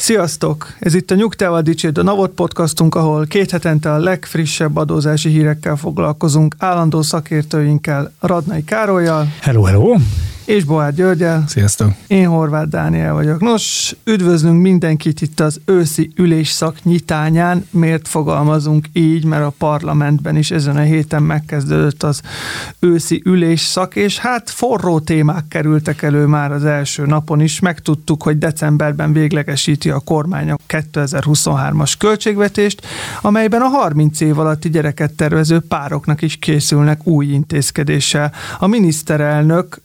Sziasztok! Ez itt a Nyugtával Dicsérd a Navot podcastunk, ahol két hetente a legfrissebb adózási hírekkel foglalkozunk állandó szakértőinkkel, Radnai Károlyjal Hello, hello! És Boár Györgyel. Sziasztok! Én Horváth Dániel vagyok. Nos, üdvözlünk mindenkit itt az őszi ülésszak nyitányán. Miért fogalmazunk így? Mert a parlamentben is ezen a héten megkezdődött az őszi ülésszak, és hát forró témák kerültek elő már az első napon is. Megtudtuk, hogy decemberben véglegesíti a kormány a 2023-as költségvetést, amelyben a 30 év alatti gyereket tervező pároknak is készülnek új intézkedéssel. A miniszterelnök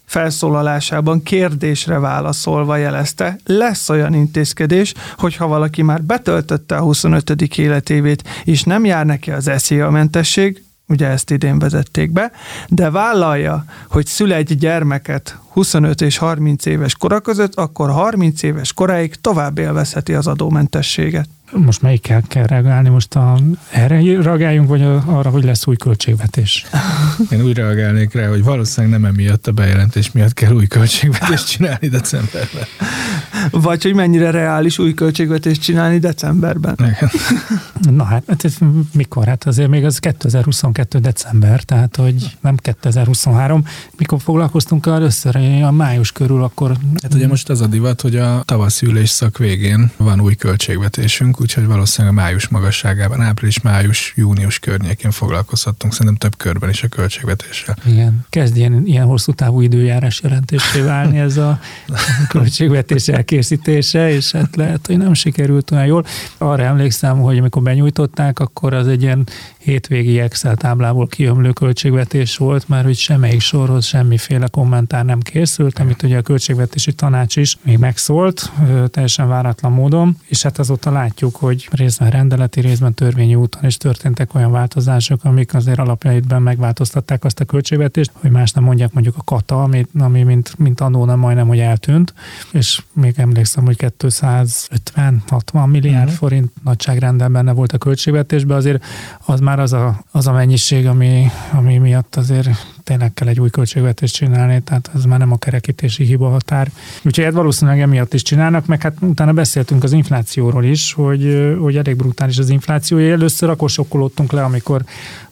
felszólalásában kérdésre válaszolva jelezte, lesz olyan intézkedés, hogyha valaki már betöltötte a 25. életévét, és nem jár neki az mentesség, ugye ezt idén vezették be, de vállalja, hogy szül egy gyermeket 25 és 30 éves kora között, akkor 30 éves koráig tovább élvezheti az adómentességet. Most melyikkel kell reagálni? Most a, erre reagáljunk, vagy a, arra, hogy lesz új költségvetés? Én úgy reagálnék rá, hogy valószínűleg nem emiatt a bejelentés miatt kell új költségvetést csinálni decemberben. Vagy hogy mennyire reális új költségvetést csinálni decemberben. Igen. Na hát, hát ez mikor? Hát azért még az 2022. december, tehát hogy nem 2023. Mikor foglalkoztunk először, a május körül, akkor... Hát ugye most az a divat, hogy a tavaszi ülésszak végén van új költségvetésünk, úgyhogy valószínűleg a május magasságában, április, május, június környékén foglalkozhattunk, szerintem több körben is a költségvetéssel. Igen, kezd ilyen, ilyen hosszú távú időjárás jelentésé válni ez a költségvetés elkészítése, és hát lehet, hogy nem sikerült olyan jól. Arra emlékszem, hogy amikor benyújtották, akkor az egy ilyen hétvégi Excel táblából kiömlő költségvetés volt, mert hogy semmelyik sorhoz semmiféle kommentár nem készült, amit ugye a költségvetési tanács is még megszólt, teljesen váratlan módon, és hát azóta látjuk, hogy részben rendeleti, részben törvényi úton is történtek olyan változások, amik azért alapjaitban megváltoztatták azt a költségvetést, hogy más nem mondják mondjuk a kata, ami, ami mint, mint annó nem majdnem, hogy eltűnt, és még emlékszem, hogy 250-60 milliárd uh-huh. forint nagyságrendben benne volt a költségvetésben, azért az már az a, az a mennyiség, ami, ami miatt azért tényleg kell egy új költségvetést csinálni, tehát ez már nem a kerekítési hiba határ. Úgyhogy hát valószínűleg emiatt is csinálnak, meg hát utána beszéltünk az inflációról is, hogy, hogy elég brutális az infláció. Először akkor sokkolódtunk le, amikor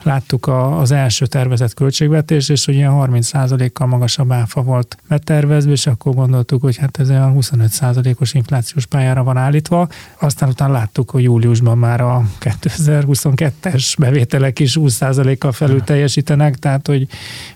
láttuk a, az első tervezett költségvetést, és hogy ilyen 30%-kal magasabb áfa volt betervezve, és akkor gondoltuk, hogy hát ez olyan 25%-os inflációs pályára van állítva. Aztán utána láttuk, hogy júliusban már a 2022-es bevételek is 20%-kal felül teljesítenek, tehát hogy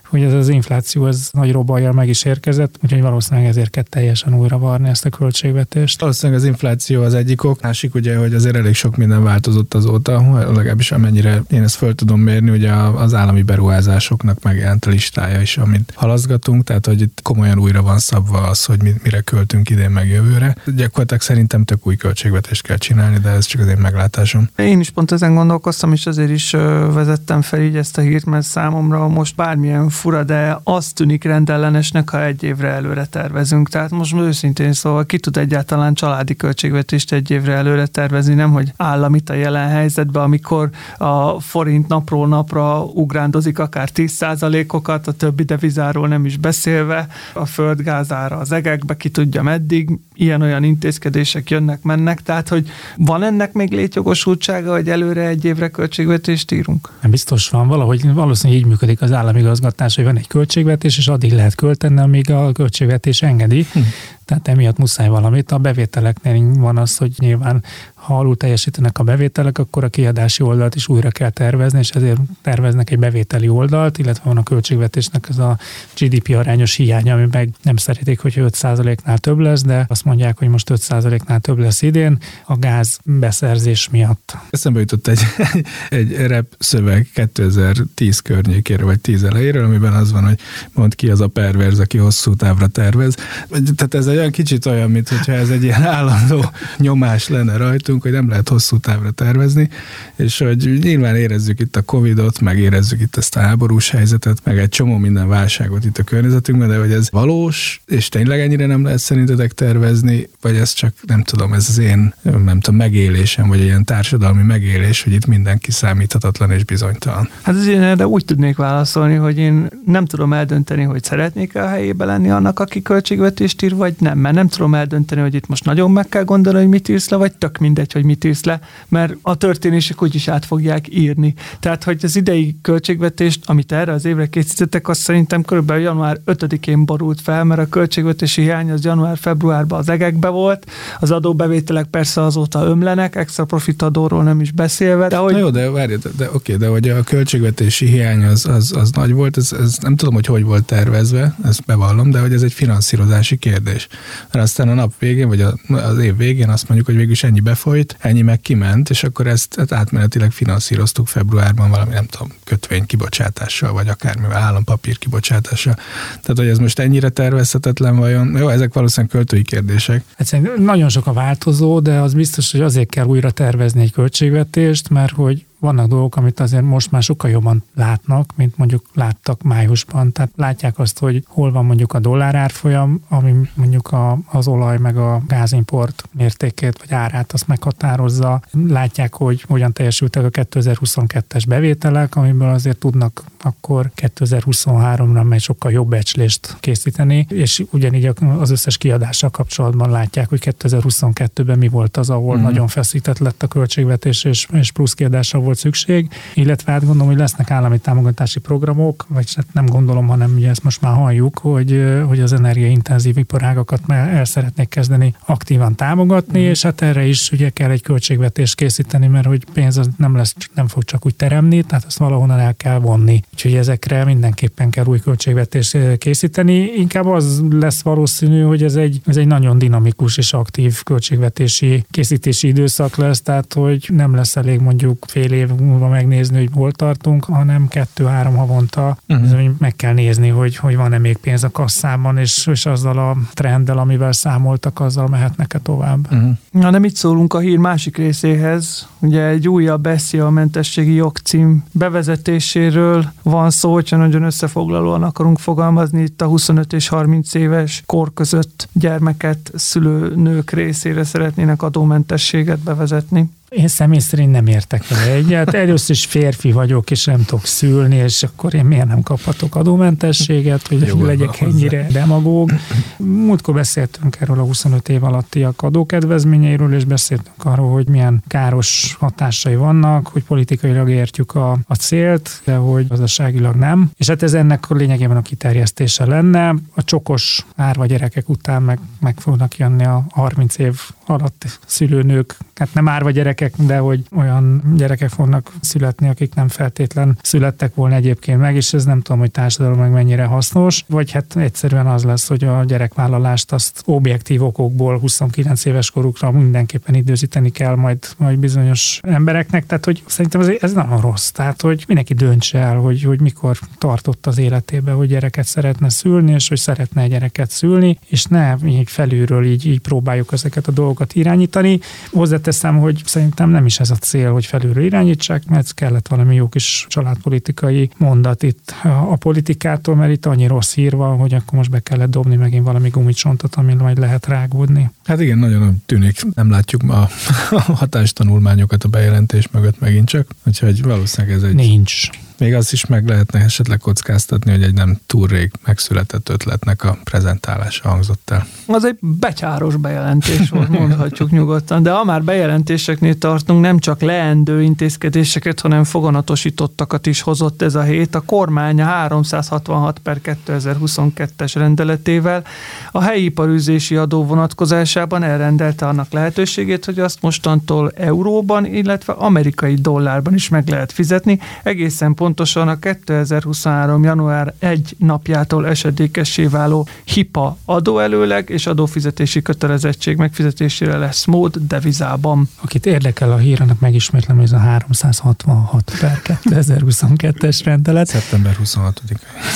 hogy ez az infláció ez nagy robajjal meg is érkezett, úgyhogy valószínűleg ezért kell teljesen újra varni ezt a költségvetést. Valószínűleg az infláció az egyik ok, másik ugye, hogy azért elég sok minden változott azóta, legalábbis amennyire én ezt föl tudom mérni, ugye az állami beruházásoknak megjelent a listája is, amit halaszgatunk, tehát hogy itt komolyan újra van szabva az, hogy mire költünk idén meg jövőre. Gyakorlatilag szerintem tök új költségvetést kell csinálni, de ez csak az én meglátásom. Én is pont ezen gondolkoztam, és azért is vezettem fel így ezt a hírt, mert számomra most bármilyen fura, de azt tűnik rendellenesnek, ha egy évre előre tervezünk. Tehát most őszintén szóval ki tud egyáltalán családi költségvetést egy évre előre tervezni, nem hogy államit a jelen helyzetben, amikor a forint napról napra ugrándozik akár 10%-okat, a többi devizáról nem is beszélve, a földgázára az egekbe, ki tudja meddig, ilyen-olyan intézkedések jönnek, mennek, tehát hogy van ennek még létjogosultsága, hogy előre egy évre költségvetést írunk? Nem biztos van, valahogy valószínűleg így működik az államigazgatás, hogy van egy költségvetés, és addig lehet költeni, amíg a költségvetés engedi. Hm. Tehát emiatt muszáj valamit. A bevételeknél van az, hogy nyilván ha alul teljesítenek a bevételek, akkor a kiadási oldalt is újra kell tervezni, és ezért terveznek egy bevételi oldalt, illetve van a költségvetésnek ez a GDP arányos hiánya, ami meg nem szeretik, hogy 5%-nál több lesz, de azt mondják, hogy most 5%-nál több lesz idén a gáz beszerzés miatt. Eszembe jutott egy, egy rep szöveg 2010 környékére, vagy 10 elejéről, amiben az van, hogy mond ki az a perverz, aki hosszú távra tervez. Tehát ez egy olyan kicsit olyan, mint hogyha ez egy ilyen állandó nyomás lenne rajtunk, hogy nem lehet hosszú távra tervezni, és hogy nyilván érezzük itt a Covid-ot, meg érezzük itt ezt a háborús helyzetet, meg egy csomó minden válságot itt a környezetünkben, de hogy ez valós, és tényleg ennyire nem lehet szerintetek tervezni, vagy ez csak nem tudom, ez az én nem tudom, megélésem, vagy egy ilyen társadalmi megélés, hogy itt mindenki számíthatatlan és bizonytalan. Hát az én erre úgy tudnék válaszolni, hogy én nem tudom eldönteni, hogy szeretnék a helyébe lenni annak, aki költségvetést ír, vagy nem, mert nem tudom eldönteni, hogy itt most nagyon meg kell gondolni, hogy mit írsz le, vagy tök mindegy, hogy mit írsz le, mert a történések úgyis át fogják írni. Tehát, hogy az idei költségvetést, amit erre az évre készítettek, azt szerintem kb. január 5-én borult fel, mert a költségvetési hiány az január-februárban az egekbe volt, az adóbevételek persze azóta ömlenek, extra profit adóról nem is beszélve. De hogy... Na jó, de várj, de, de oké, de hogy a költségvetési hiány az, az, az nagy volt, ez, ez, nem tudom, hogy hogy volt tervezve, ezt bevallom, de hogy ez egy finanszírozási kérdés. Mert aztán a nap végén, vagy az év végén azt mondjuk, hogy végül is ennyi befolyt, ennyi meg kiment, és akkor ezt hát átmenetileg finanszíroztuk februárban valami, nem tudom, kötvény kibocsátással, vagy akármivel, állampapír kibocsátással. Tehát, hogy ez most ennyire tervezhetetlen vajon? Jó, ezek valószínűleg költői kérdések. Egyszerűen nagyon sok a változó, de az biztos, hogy azért kell újra tervezni egy költségvetést, mert hogy vannak dolgok, amit azért most már sokkal jobban látnak, mint mondjuk láttak májusban. Tehát látják azt, hogy hol van mondjuk a dollár árfolyam, ami mondjuk a, az olaj meg a gázimport mértékét vagy árát azt meghatározza. Látják, hogy hogyan teljesültek a 2022-es bevételek, amiből azért tudnak akkor 2023-ra egy sokkal jobb becslést készíteni, és ugyanígy az összes kiadással kapcsolatban látják, hogy 2022-ben mi volt az, ahol mm. nagyon feszített lett a költségvetés, és, és plusz kiadásra volt szükség, illetve hát gondolom, hogy lesznek állami támogatási programok, vagy hát nem gondolom, hanem ugye ezt most már halljuk, hogy, hogy az energiaintenzív iparágakat el szeretnék kezdeni aktívan támogatni, mm. és hát erre is ugye kell egy költségvetést készíteni, mert hogy pénz az nem lesz, nem fog csak úgy teremni, tehát azt valahonnan el kell vonni. Úgyhogy ezekre mindenképpen kell új költségvetést készíteni. Inkább az lesz valószínű, hogy ez egy, ez egy nagyon dinamikus és aktív költségvetési készítési időszak lesz, tehát hogy nem lesz elég mondjuk fél év múlva megnézni, hogy hol tartunk, hanem kettő-három havonta uh-huh. meg kell nézni, hogy, hogy van-e még pénz a kasszában, és, és azzal a trenddel, amivel számoltak, azzal mehetnek-e tovább. Uh-huh. Na nem itt szólunk a hír másik részéhez, ugye egy újabb a mentességi jogcím bevezetéséről van szó, hogyha nagyon összefoglalóan akarunk fogalmazni, itt a 25 és 30 éves kor között gyermeket szülő nők részére szeretnének adómentességet bevezetni. Én személy szerint nem értek vele egyet. Először is férfi vagyok, és nem tudok szülni, és akkor én miért nem kaphatok adómentességet, hogy Jó, legyek ennyire demagóg. Múltkor beszéltünk erről a 25 év alattiak adókedvezményeiről, és beszéltünk arról, hogy milyen káros hatásai vannak, hogy politikailag értjük a, a célt, de hogy gazdaságilag nem. És hát ez ennek a lényegében a kiterjesztése lenne. A csokos árva gyerekek után meg, meg fognak jönni a 30 év alatt szülőnők, hát nem árva gyerekek, de hogy olyan gyerekek fognak születni, akik nem feltétlen születtek volna egyébként meg, és ez nem tudom, hogy társadalom meg mennyire hasznos, vagy hát egyszerűen az lesz, hogy a gyerekvállalást azt objektív okokból 29 éves korukra mindenképpen időzíteni kell majd, majd bizonyos embereknek, tehát hogy szerintem ez, ez nagyon rossz, tehát hogy mindenki döntse el, hogy, hogy mikor tartott az életébe, hogy gyereket szeretne szülni, és hogy szeretne gyereket szülni, és ne így felülről így, így próbáljuk ezeket a dolgokat irányítani. Hozzáteszem, hogy szerintem nem is ez a cél, hogy felülről irányítsák, mert kellett valami jó kis családpolitikai mondat itt a politikától, mert itt annyi rossz hír van, hogy akkor most be kellett dobni megint valami gumicsontot, amin majd lehet rágódni. Hát igen, nagyon tűnik. Nem látjuk a hatástanulmányokat a bejelentés mögött megint csak, úgyhogy valószínűleg ez egy... Nincs. Még azt is meg lehetne esetleg kockáztatni, hogy egy nem túl rég megszületett ötletnek a prezentálása hangzott el. Az egy becsáros bejelentés volt, mondhatjuk nyugodtan, de ha már bejelentéseknél tartunk, nem csak leendő intézkedéseket, hanem foganatosítottakat is hozott ez a hét. A kormánya 366 per 2022-es rendeletével a helyi iparűzési adó vonatkozásában elrendelte annak lehetőségét, hogy azt mostantól euróban, illetve amerikai dollárban is meg lehet fizetni, egészen pont pontosan a 2023. január 1 napjától esedékessé váló HIPA adóelőleg és adófizetési kötelezettség megfizetésére lesz mód devizában. Akit érdekel a hír, annak megismétlem, hogy ez a 366 per 2022-es rendelet. Szeptember 26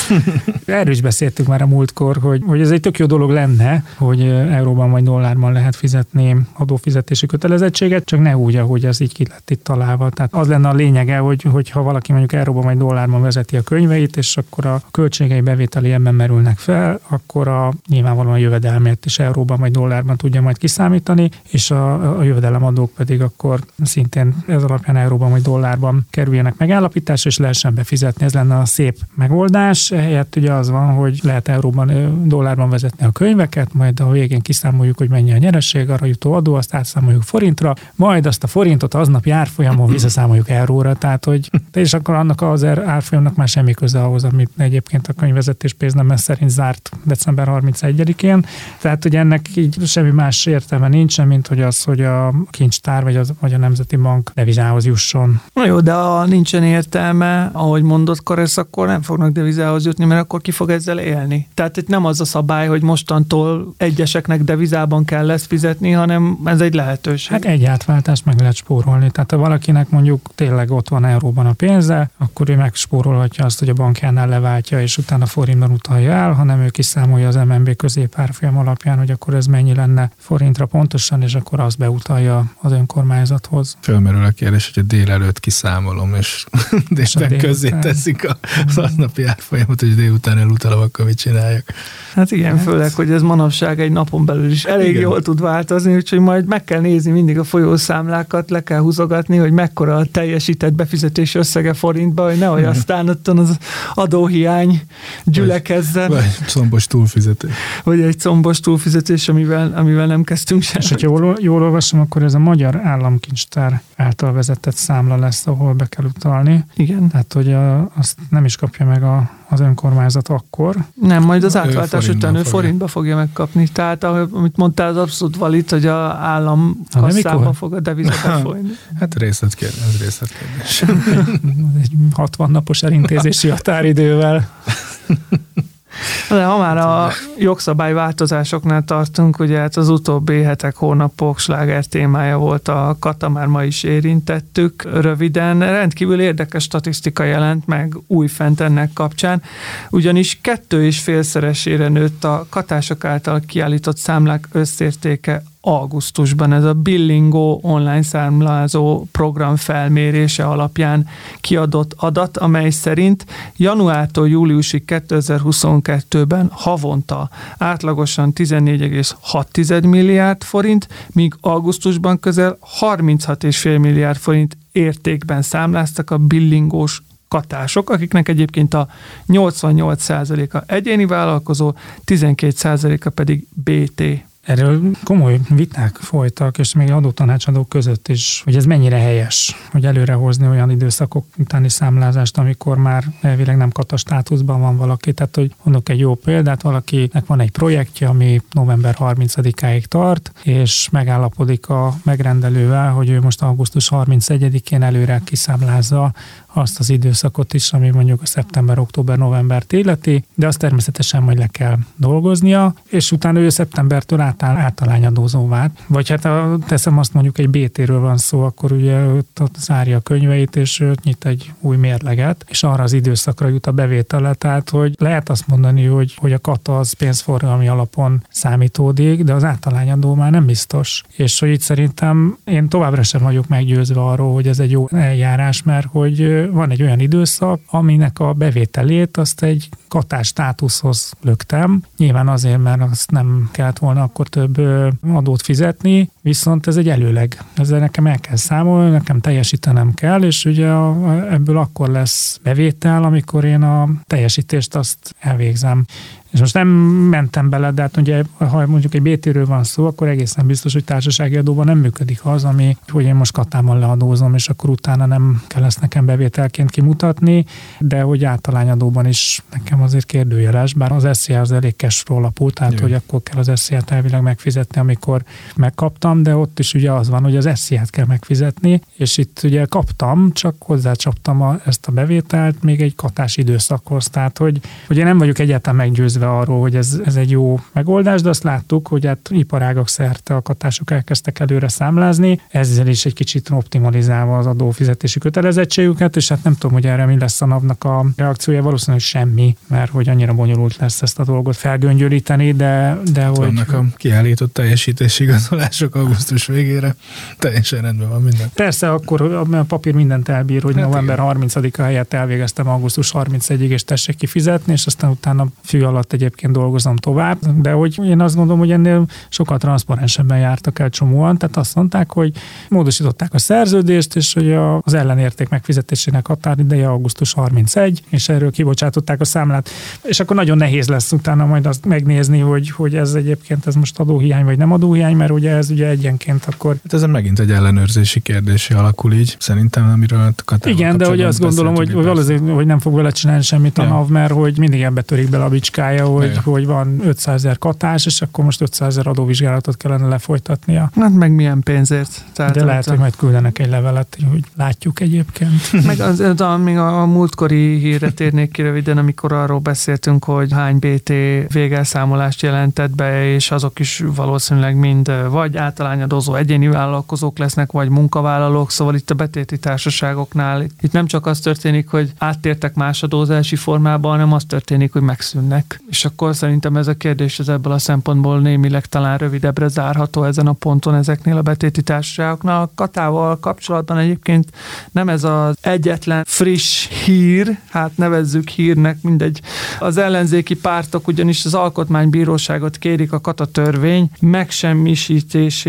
Erről is beszéltük már a múltkor, hogy, hogy ez egy tök jó dolog lenne, hogy euróban vagy dollárban lehet fizetni adófizetési kötelezettséget, csak ne úgy, ahogy ez így ki lett itt találva. Tehát az lenne a lényege, hogy, hogy ha valaki mondjuk euróban vagy dollárban vezeti a könyveit, és akkor a költségei bevételi ebben merülnek fel, akkor a nyilvánvalóan a jövedelmét is euróban vagy dollárban tudja majd kiszámítani, és a, a jövedelemadók pedig akkor szintén ez alapján euróban vagy dollárban kerüljenek megállapításra, és lehessen befizetni. Ez lenne a szép megoldás. Ehelyett ugye az van, hogy lehet euróban, dollárban vezetni a könyveket, majd a végén kiszámoljuk, hogy mennyi a nyereség, arra jutó adó, azt átszámoljuk forintra, majd azt a forintot aznap árfolyamon visszaszámoljuk euróra, tehát hogy és akkor annak az árfolyamnak már semmi köze ahhoz, amit egyébként a könyvvezetés pénznemes szerint zárt december 31-én. Tehát, hogy ennek így semmi más értelme nincsen, mint hogy az, hogy a kincstár vagy, az, vagy a Nemzeti Bank devizához jusson. Na jó, de ha nincsen értelme, ahogy mondott Karesz, akkor nem fognak devizához jutni, mert akkor ki fog ezzel élni. Tehát itt nem az a szabály, hogy mostantól egyeseknek devizában kell lesz fizetni, hanem ez egy lehetőség. Hát egy átváltást meg lehet spórolni. Tehát ha valakinek mondjuk tényleg ott van euróban a pénze, akkor ő megspórolhatja azt, hogy a bankjánál leváltja, és utána forintban utalja el, hanem ő kiszámolja az MNB középárfolyam alapján, hogy akkor ez mennyi lenne forintra pontosan, és akkor azt beutalja az önkormányzathoz. Fölmerül a kérdés, hogy a délelőtt kiszámolom, és délben közé teszik a aznapi árfolyamot, hogy délután elutalom, akkor mit csináljak. Hát igen, hát. főleg, hogy ez manapság egy napon belül is elég igen. jól tud változni, úgyhogy majd meg kell nézni mindig a folyószámlákat, le kell húzogatni, hogy mekkora a teljesített befizetés összege forintba, hogy nehogy aztán ott az adóhiány gyülekezzen. Vagy, vagy combos túlfizetés. Vagy egy combos túlfizetés, amivel, amivel nem kezdtünk sem. És hogyha jól, jól olvasom, akkor ez a Magyar Államkincstár által vezetett számla lesz, ahol be kell utalni. Igen. Tehát, hogy a, azt nem is kapja meg a, az önkormányzat akkor. Nem, majd az átváltás után ő forintba fogja megkapni. Tehát, amit mondtál, az abszolút valid, hogy a állam kasszába fog a deviza folyni. Hát részletkérdés. Ez részletkérdés. Egy 60 napos elintézési határidővel. De ha már a jogszabályváltozásoknál tartunk, ugye hát az utóbbi hetek, hónapok sláger témája volt a kata, már ma is érintettük röviden. Rendkívül érdekes statisztika jelent meg újfent ennek kapcsán, ugyanis kettő és félszeresére nőtt a katások által kiállított számlák összértéke augusztusban. Ez a Billingo online számlázó program felmérése alapján kiadott adat, amely szerint januártól júliusig 2022-ben havonta átlagosan 14,6 milliárd forint, míg augusztusban közel 36,5 milliárd forint értékben számláztak a billingós katások, akiknek egyébként a 88%-a egyéni vállalkozó, 12%-a pedig BT Erről komoly viták folytak, és még adótanácsadók között is, hogy ez mennyire helyes, hogy előrehozni olyan időszakok utáni számlázást, amikor már elvileg nem kata van valaki. Tehát, hogy mondok egy jó példát, valakinek van egy projektje, ami november 30-áig tart, és megállapodik a megrendelővel, hogy ő most augusztus 31-én előre kiszámlázza azt az időszakot is, ami mondjuk a szeptember, október, november illeti, de azt természetesen majd le kell dolgoznia, és utána ő szeptembertől átáll általányadózó vált. Vagy hát ha teszem azt mondjuk egy BT-ről van szó, akkor ugye ott, ott zárja a könyveit, és nyit egy új mérleget, és arra az időszakra jut a bevétele, tehát hogy lehet azt mondani, hogy, hogy a kata az pénzforgalmi alapon számítódik, de az általányadó már nem biztos. És hogy itt szerintem én továbbra sem vagyok meggyőzve arról, hogy ez egy jó eljárás, mert hogy van egy olyan időszak, aminek a bevételét azt egy katás státuszhoz lögtem. Nyilván azért, mert azt nem kellett volna akkor több adót fizetni, viszont ez egy előleg. Ezzel nekem el kell számolni, nekem teljesítenem kell, és ugye ebből akkor lesz bevétel, amikor én a teljesítést azt elvégzem. És most nem mentem bele, de hát ugye, ha mondjuk egy BT-ről van szó, akkor egészen biztos, hogy társasági adóban nem működik az, ami, hogy én most katában leadózom, és akkor utána nem kell ezt nekem bevételként kimutatni, de hogy általányadóban is nekem azért kérdőjeles, bár az SZIA az elég cashflow alapú, tehát Jö. hogy akkor kell az SZIA-t elvileg megfizetni, amikor megkaptam, kaptam, de ott is ugye az van, hogy az SZIA-t kell megfizetni, és itt ugye kaptam, csak hozzácsaptam a, ezt a bevételt még egy katás időszakhoz. Tehát, hogy ugye nem vagyok egyáltalán meggyőzve arról, hogy ez, ez egy jó megoldás, de azt láttuk, hogy hát iparágak szerte a katások elkezdtek előre számlázni, ezzel is egy kicsit optimalizálva az adófizetési kötelezettségüket, és hát nem tudom, hogy erre mi lesz a napnak a reakciója, valószínűleg semmi, mert hogy annyira bonyolult lesz ezt a dolgot felgöngyölíteni, de, de hogy... Vannak a kiállított teljesítési igazolások augusztus végére, teljesen rendben van minden. Persze, akkor a papír mindent elbír, hogy hát november 30-a helyett elvégeztem augusztus 31-ig, és tessék kifizetni, és aztán utána fű alatt egyébként dolgozom tovább, de hogy én azt gondolom, hogy ennél sokkal transzparensebben jártak el csomóan, tehát azt mondták, hogy módosították a szerződést, és hogy az ellenérték megfizetésének határideje augusztus 31, és erről kibocsátották a számlát, és akkor nagyon nehéz lesz utána majd azt megnézni, hogy, hogy ez egyébként ez most adóhiány vagy nem adóhiány, mert ugye ez ugye egyenként akkor... Hát ez megint egy ellenőrzési kérdési alakul így, szerintem, amiről a Igen, de hogy azt gondolom, hogy, hogy valószínűleg hogy nem fog vele csinálni semmit a ja. NAV, mert hogy mindig ebbe törik bele a bicskája, hogy, ja. hogy van 500 ezer katás, és akkor most 500 ezer adóvizsgálatot kellene lefolytatnia. Hát meg milyen pénzért. Tehát de lehet, a... hogy majd küldenek egy levelet, hogy látjuk egyébként. meg az, a, még a, a múltkori hírre térnék ki röviden, amikor arról beszéltünk, hogy hány BT végelszámolást jelentett be, és azok is valószínűleg mind vagy általányadozó egyéni vállalkozók lesznek, vagy munkavállalók, szóval itt a betéti társaságoknál itt nem csak az történik, hogy áttértek más adózási formába, hanem az történik, hogy megszűnnek. És akkor szerintem ez a kérdés ez ebből a szempontból némileg talán rövidebbre zárható ezen a ponton ezeknél a betéti társaságoknál. A katával kapcsolatban egyébként nem ez az egyetlen friss hír, hát nevezzük hírnek, mindegy. Az ellenzéki pártok ugyanis az alkotmánybíróságot kérik a kata törvény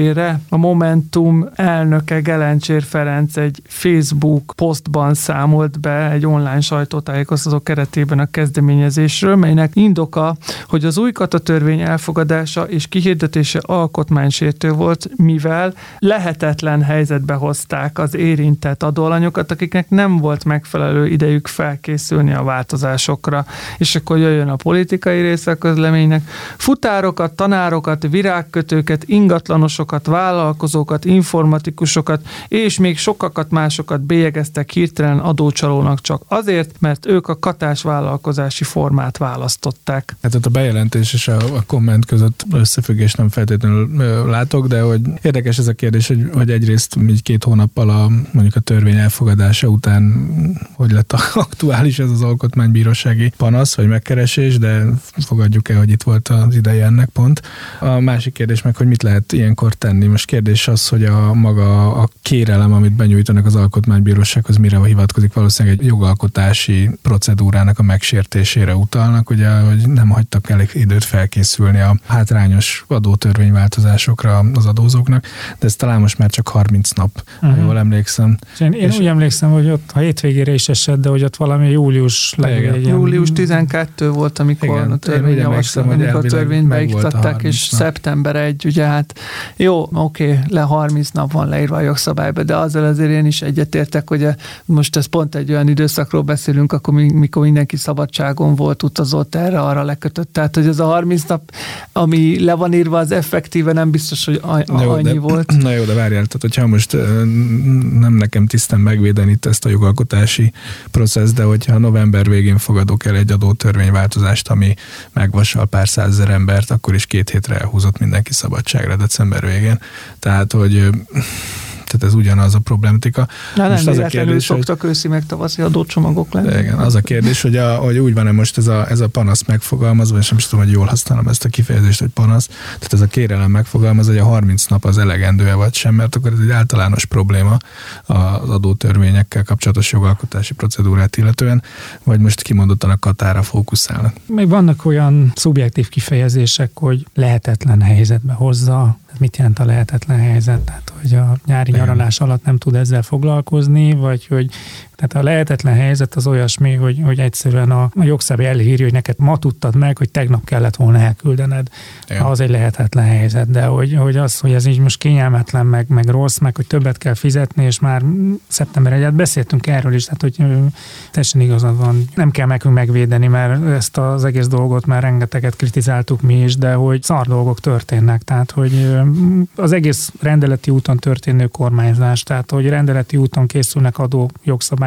megsemmisítésére. A Momentum elnöke Gelencsér Ferenc egy Facebook posztban számolt be egy online sajtótájékoztató keretében a kezdeményezésről, melynek indoka, hogy az új katatörvény elfogadása és kihirdetése alkotmánysértő volt, mivel lehetetlen helyzetbe hozták az érintett adóalanyokat, akiknek nem volt megfelelő idejük felkészülni a változásokra. És akkor jöjjön a politikai része a közleménynek. Futárokat, tanárokat, virágkötőket, ingatlanosokat, vállalkozókat, informatikusokat és még sokakat másokat bélyegeztek hirtelen adócsalónak csak azért, mert ők a katás vállalkozási formát választották. Hát ott a bejelentés és a, a komment között összefüggés nem feltétlenül látok, de hogy érdekes ez a kérdés, hogy, hogy egyrészt így két hónappal a mondjuk a törvény elfogadása után hogy lett aktuális ez az alkotmánybírósági panasz vagy megkeresés, de fogadjuk el, hogy itt volt az ideje ennek pont. A másik kérdés meg, hogy mit lehet ilyenkor tenni. Most kérdés az, hogy a maga a kérelem, amit benyújtanak az alkotmánybírósághoz, mire hivatkozik, valószínűleg egy jogalkotási procedúrának a megsértésére utalnak, ugye, hogy nem hagytak elég időt felkészülni a hátrányos adótörvényváltozásokra az adózóknak, de ez talán most már csak 30 nap, uh-huh. jól emlékszem. Én, én és úgy emlékszem, hogy ott a hétvégére is esett, de hogy ott valami július legjobb. Július 12 volt, amikor igen, a törvény javaslat, amikor a törvényt beiktatták, és szeptember 1, ugye hát jó, oké, okay, le 30 nap van leírva a jogszabályba, de azzal azért én is egyetértek, hogy most ez pont egy olyan időszakról beszélünk, akkor mikor mindenki szabadságon volt, utazott erre, arra lekötött. Tehát, hogy ez a 30 nap, ami le van írva, az effektíve nem biztos, hogy a, a, jó, annyi de, volt. Na jó, de várjál, tehát hogyha most nem nekem tisztán megvédeni itt ezt a jogalkotási processz, de hogyha november végén fogadok el egy adótörvényváltozást, ami megvasal pár százezer embert, akkor is két hétre elhúzott mindenki szabadságra december végén. Tehát, hogy tehát ez ugyanaz a problematika. Na, most nem az a kérdés, szoktak hogy... őszi meg tavaszi adócsomagok lenni. Igen, az a kérdés, hogy, a, hogy úgy van-e most ez a, ez a panasz megfogalmazva, és nem is tudom, hogy jól használom ezt a kifejezést, hogy panasz, tehát ez a kérelem megfogalmaz, hogy a 30 nap az elegendő-e vagy sem, mert akkor ez egy általános probléma az adótörvényekkel kapcsolatos jogalkotási procedúrát illetően, vagy most kimondottan a katára fókuszálnak. Még vannak olyan szubjektív kifejezések, hogy lehetetlen helyzetbe hozza, mit jelent a lehetetlen helyzet? Tehát, hogy a nyári nyaralás alatt nem tud ezzel foglalkozni, vagy hogy Tehát a lehetetlen helyzet az olyasmi, hogy, hogy egyszerűen a, a jogszabály elhírja, hogy neked ma tudtad meg, hogy tegnap kellett volna elküldened. Ja. Az egy lehetetlen helyzet, de hogy, hogy az, hogy ez így most kényelmetlen, meg, meg rossz, meg hogy többet kell fizetni, és már szeptember 1 beszéltünk erről is, tehát hogy teljesen igazad van. Nem kell nekünk megvédeni, mert ezt az egész dolgot már rengeteget kritizáltuk mi is, de hogy szar dolgok történnek, tehát hogy az egész rendeleti úton történő kormányzás, tehát hogy rendeleti úton készülnek adó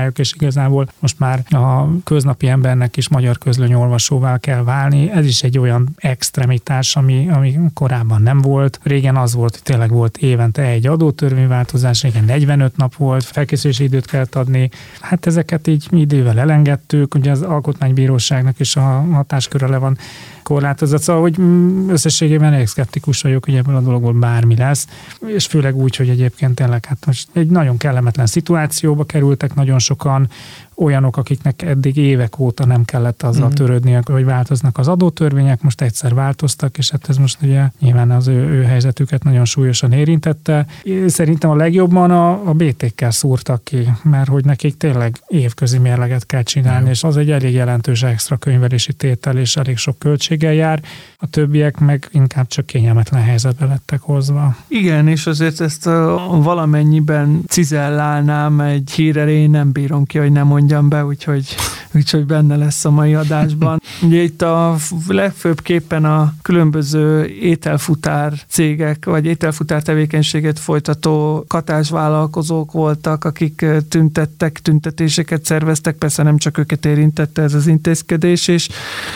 jogszabályok, és igazából most már a köznapi embernek is magyar közlönyolvasóvá kell válni. Ez is egy olyan extremitás, ami, ami korábban nem volt. Régen az volt, hogy tényleg volt évente egy adótörvényváltozás, régen 45 nap volt, felkészülési időt kellett adni. Hát ezeket így idővel elengedtük, ugye az alkotmánybíróságnak is a hatásköre le van korlátozott. Szóval, hogy mm, összességében elég szkeptikus vagyok, hogy ebből a dologból bármi lesz, és főleg úgy, hogy egyébként tényleg hát most egy nagyon kellemetlen szituációba kerültek nagyon sokan, olyanok, akiknek eddig évek óta nem kellett azzal uh-huh. hogy változnak az adótörvények, most egyszer változtak, és hát ez most ugye nyilván az ő, ő helyzetüket nagyon súlyosan érintette. Szerintem a legjobban a, a BT-kkel szúrtak ki, mert hogy nekik tényleg évközi mérleget kell csinálni, uh-huh. és az egy elég jelentős extra könyvelési tétel, és elég sok költséggel jár. A többiek meg inkább csak kényelmetlen helyzetbe lettek hozva. Igen, és azért ezt valamennyiben cizellálnám egy hírre, én nem bírom ki, hogy nem mondja mondjam be, úgyhogy, úgyhogy benne lesz a mai adásban. Ugye itt a legfőbbképpen a különböző ételfutár cégek, vagy ételfutár tevékenységet folytató katásvállalkozók voltak, akik tüntettek, tüntetéseket szerveztek, persze nem csak őket érintette ez az intézkedés, és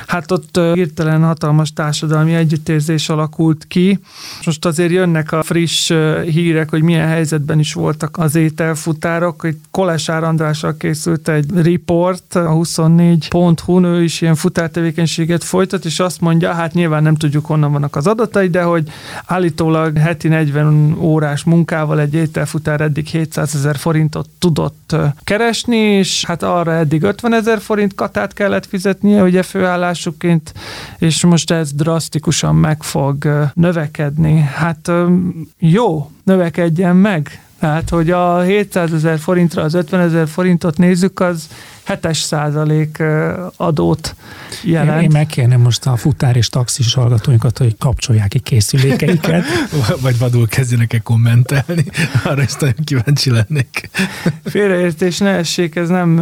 hát ott hirtelen hatalmas társadalmi együttérzés alakult ki. Most azért jönnek a friss hírek, hogy milyen helyzetben is voltak az ételfutárok. Itt Kolesár Andrással készült egy egy report, a 24.hu, ő is ilyen futártevékenységet folytat, és azt mondja, hát nyilván nem tudjuk honnan vannak az adatai, de hogy állítólag heti 40 órás munkával egy ételfutár eddig 700 ezer forintot tudott keresni, és hát arra eddig 50 ezer forint katát kellett fizetnie, ugye főállásukként, és most ez drasztikusan meg fog növekedni. Hát jó, növekedjen meg, tehát, hogy a 700 ezer forintra az 50 ezer forintot nézzük, az 7 százalék adót jelent. Én, én megkérném most a futár és taxis hallgatóinkat, hogy kapcsolják ki készülékeiket. Vagy vadul kezdjenek-e kommentelni. Arra is nagyon kíváncsi lennék. Félreértés ne essék, ez nem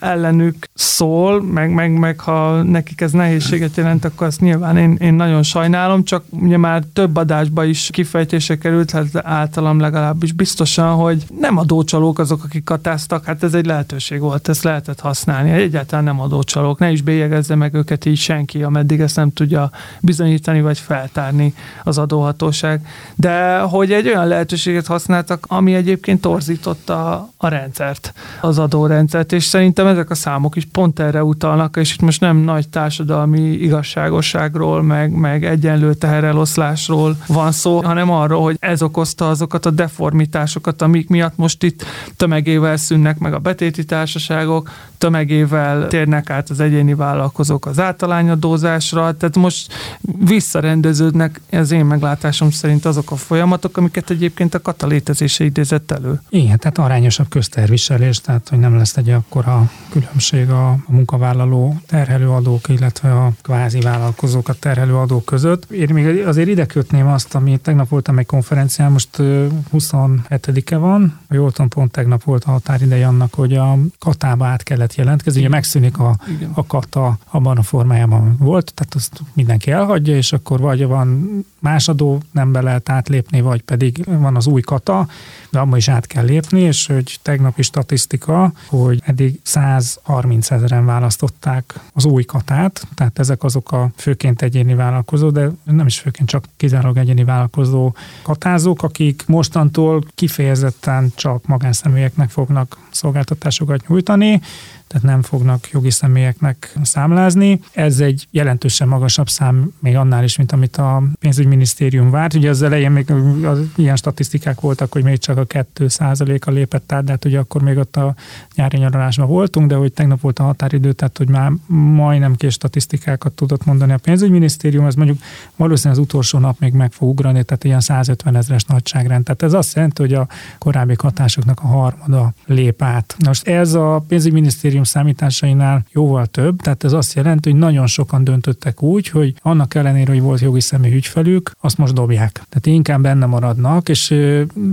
ellenük szól, meg, meg, meg ha nekik ez nehézséget jelent, akkor azt nyilván én, én nagyon sajnálom, csak ugye már több adásba is kifejtése került, hát általam legalábbis biztosan, hogy nem adócsalók azok, akik katáztak, hát ez egy lehetőség volt, ezt lehetett lehetett használni. Egyáltalán nem adócsalók, ne is bélyegezze meg őket így senki, ameddig ezt nem tudja bizonyítani vagy feltárni az adóhatóság. De hogy egy olyan lehetőséget használtak, ami egyébként torzította a rendszert, az adórendszert, és szerintem ezek a számok is pont erre utalnak, és itt most nem nagy társadalmi igazságosságról, meg, meg egyenlő tehereloszlásról van szó, hanem arról, hogy ez okozta azokat a deformitásokat, amik miatt most itt tömegével szűnnek meg a betéti társaságok, tömegével térnek át az egyéni vállalkozók az általányadózásra, tehát most visszarendeződnek az én meglátásom szerint azok a folyamatok, amiket egyébként a kata létezése idézett elő. Igen, tehát arányosabb közterviselés, tehát hogy nem lesz egy akkora különbség a, a munkavállaló terhelőadók, illetve a kvázi vállalkozók a terhelőadók között. Én még azért ide kötném azt, ami tegnap voltam egy konferencián, most 27-e van, jól tudom, pont tegnap volt a határideje annak, hogy a katába át kellett jelentkezni, ugye megszűnik a, a kata abban a formájában volt, tehát azt mindenki elhagyja, és akkor vagy van más adó nem be lehet átlépni, vagy pedig van az új kata, de abban is át kell lépni, és hogy tegnapi statisztika, hogy eddig 130 ezeren választották az új katát, tehát ezek azok a főként egyéni vállalkozó, de nem is főként csak kizárólag egyéni vállalkozó katázók, akik mostantól kifejezetten csak magánszemélyeknek fognak szolgáltatásokat nyújtani, tehát nem fognak jogi személyeknek számlázni. Ez egy jelentősen magasabb szám, még annál is, mint amit a pénzügyminisztérium várt. Ugye az elején még az, ilyen statisztikák voltak, hogy még csak a 2% a lépett át, de hát ugye akkor még ott a nyári nyaralásban voltunk, de hogy tegnap volt a határidő, tehát hogy már majdnem kés statisztikákat tudott mondani a pénzügyminisztérium, ez mondjuk valószínűleg az utolsó nap még meg fog ugrani, tehát ilyen 150 ezeres nagyságrend. Tehát ez azt jelenti, hogy a korábbi hatásoknak a harmada lép át. Most ez a pénzügyminisztérium számításainál jóval több, tehát ez azt jelenti, hogy nagyon sokan döntöttek úgy, hogy annak ellenére, hogy volt jogi személy ügyfelük, azt most dobják. Tehát inkább benne maradnak, és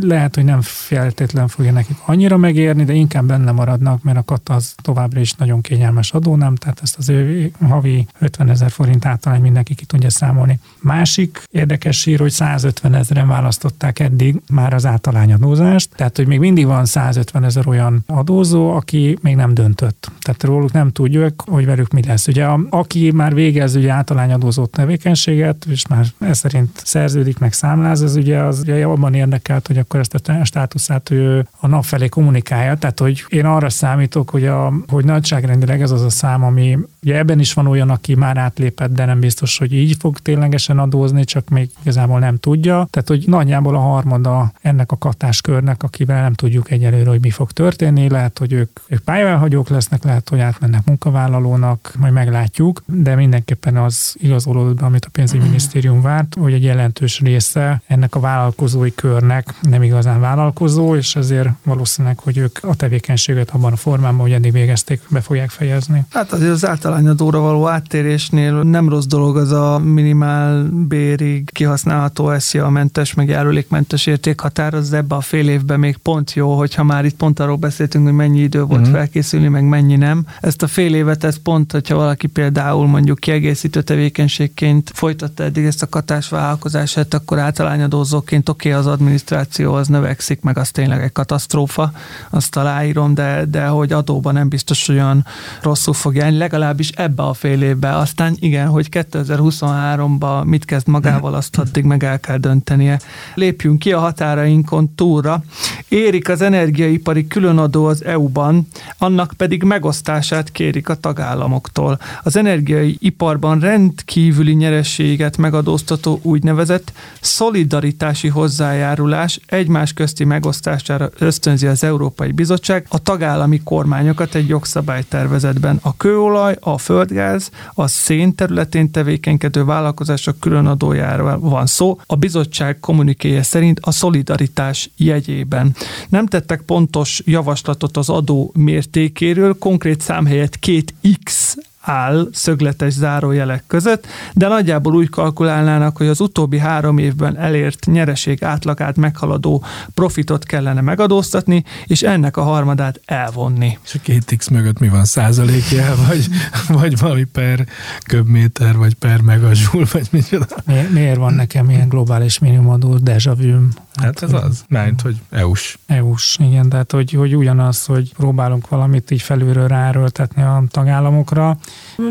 lehet, hogy nem feltétlen fogja nekik annyira megérni, de inkább benne maradnak, mert a kata az továbbra is nagyon kényelmes adó, nem? Tehát ezt az ő havi 50 ezer forint általán mindenki ki tudja számolni. Másik érdekes hír, hogy 150 ezeren választották eddig már az általányadózást, tehát hogy még mindig van 150 ezer olyan adózó, aki még nem döntött. Tehát róluk nem tudjuk, hogy velük mi lesz. Ugye a, aki már végez ugye általányadózó tevékenységet, és már ez szerint szerződik meg számláz, az ugye az ugye abban érdekelt, hogy akkor ezt a státuszát ő a nap felé kommunikálja. Tehát, hogy én arra számítok, hogy, a, hogy nagyságrendileg ez az a szám, ami ugye ebben is van olyan, aki már átlépett, de nem biztos, hogy így fog ténylegesen adózni, csak még igazából nem tudja. Tehát, hogy nagyjából a harmada ennek a katáskörnek, akivel nem tudjuk egyelőre, hogy mi fog történni. Lehet, hogy ők, ők pályaválhagyók lesznek, lehet, hogy átmennek munkavállalónak, majd meglátjuk, de mindenképpen az igazolódott be, amit a pénzügyminisztérium várt, hogy egy jelentős része ennek a vállalkozói körnek nem igazán vállalkozó, és ezért valószínűleg, hogy ők a tevékenységet abban a formában, hogy eddig végezték, be fogják fejezni. Hát azért az általányadóra való áttérésnél nem rossz dolog az a minimál bérig kihasználható SZIA mentes, meg járulékmentes értékhatár, az ebbe a fél évben még pont jó, hogyha már itt pont arról beszéltünk, hogy mennyi idő volt mm. felkészülni, meg mennyi nem. Ezt a fél évet, ez pont, hogyha valaki például mondjuk kiegészítő tevékenységként folytatta eddig ezt a katás vállalkozását, akkor általányadózóként oké, okay, az adminisztráció az növekszik, meg az tényleg egy katasztrófa, azt aláírom, de, de hogy adóban nem biztos olyan rosszul fog járni, legalábbis ebbe a fél évbe. Aztán igen, hogy 2023-ban mit kezd magával, azt addig meg el kell döntenie. Lépjünk ki a határainkon túlra. Érik az energiaipari különadó az EU-ban, annak pedig megosztását kérik a tagállamoktól. Az energiaiparban rendkívüli nyerességet megadóztató úgynevezett szolidaritási hozzájárulás egymás közti megosztására ösztönzi az Európai Bizottság a tagállami kormányokat egy jogszabálytervezetben. A kőolaj, a földgáz, a szén területén tevékenykedő vállalkozások különadójára van szó. A bizottság kommunikéje szerint a szolidaritás jegyében. Nem tettek pontos javaslatot az adó mértékéről, konkrét szám helyett két X áll szögletes zárójelek között, de nagyjából úgy kalkulálnának, hogy az utóbbi három évben elért nyereség átlagát meghaladó profitot kellene megadóztatni, és ennek a harmadát elvonni. És a két X mögött mi van? Százalékjel, vagy, vagy valami per köbméter, vagy per megazsul, vagy micsoda? Mi, miért van nekem ilyen globális minimumadó deja vu Hát, ez az, mert hogy EU-s. EU-s, igen, tehát hogy, hogy ugyanaz, hogy próbálunk valamit így felülről ráerőltetni a tagállamokra.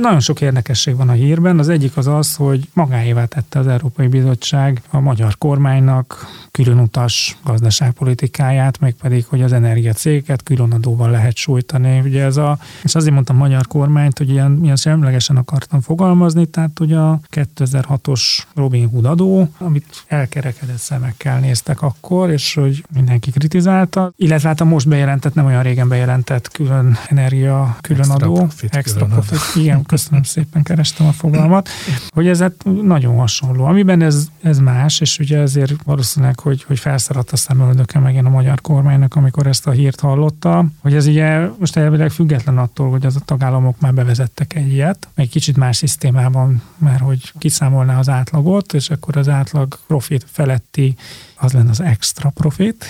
Nagyon sok érdekesség van a hírben. Az egyik az az, hogy magáévá tette az Európai Bizottság a magyar kormánynak különutas gazdaságpolitikáját, meg pedig, hogy az energiacégeket különadóval lehet sújtani. Ugye ez a, és azért mondtam magyar kormányt, hogy ilyen, ilyen semlegesen akartam fogalmazni, tehát ugye a 2006-os Robin Hood adó, amit elkerekedett szemekkel néztek akkor, és hogy mindenki kritizálta, illetve hát a most bejelentett, nem olyan régen bejelentett külön energia extra profit, extra profit. Igen, köszönöm szépen, kerestem a fogalmat, hogy ez hát nagyon hasonló. Amiben ez, ez más, és ugye ezért valószínűleg hogy, hogy felszaradt a szemöldöke megint a magyar kormánynak, amikor ezt a hírt hallotta, hogy ez ugye most elvileg független attól, hogy az a tagállamok már bevezettek egy ilyet, egy kicsit más szisztémában, mert hogy kiszámolná az átlagot, és akkor az átlag profit feletti az lenne az extra profit,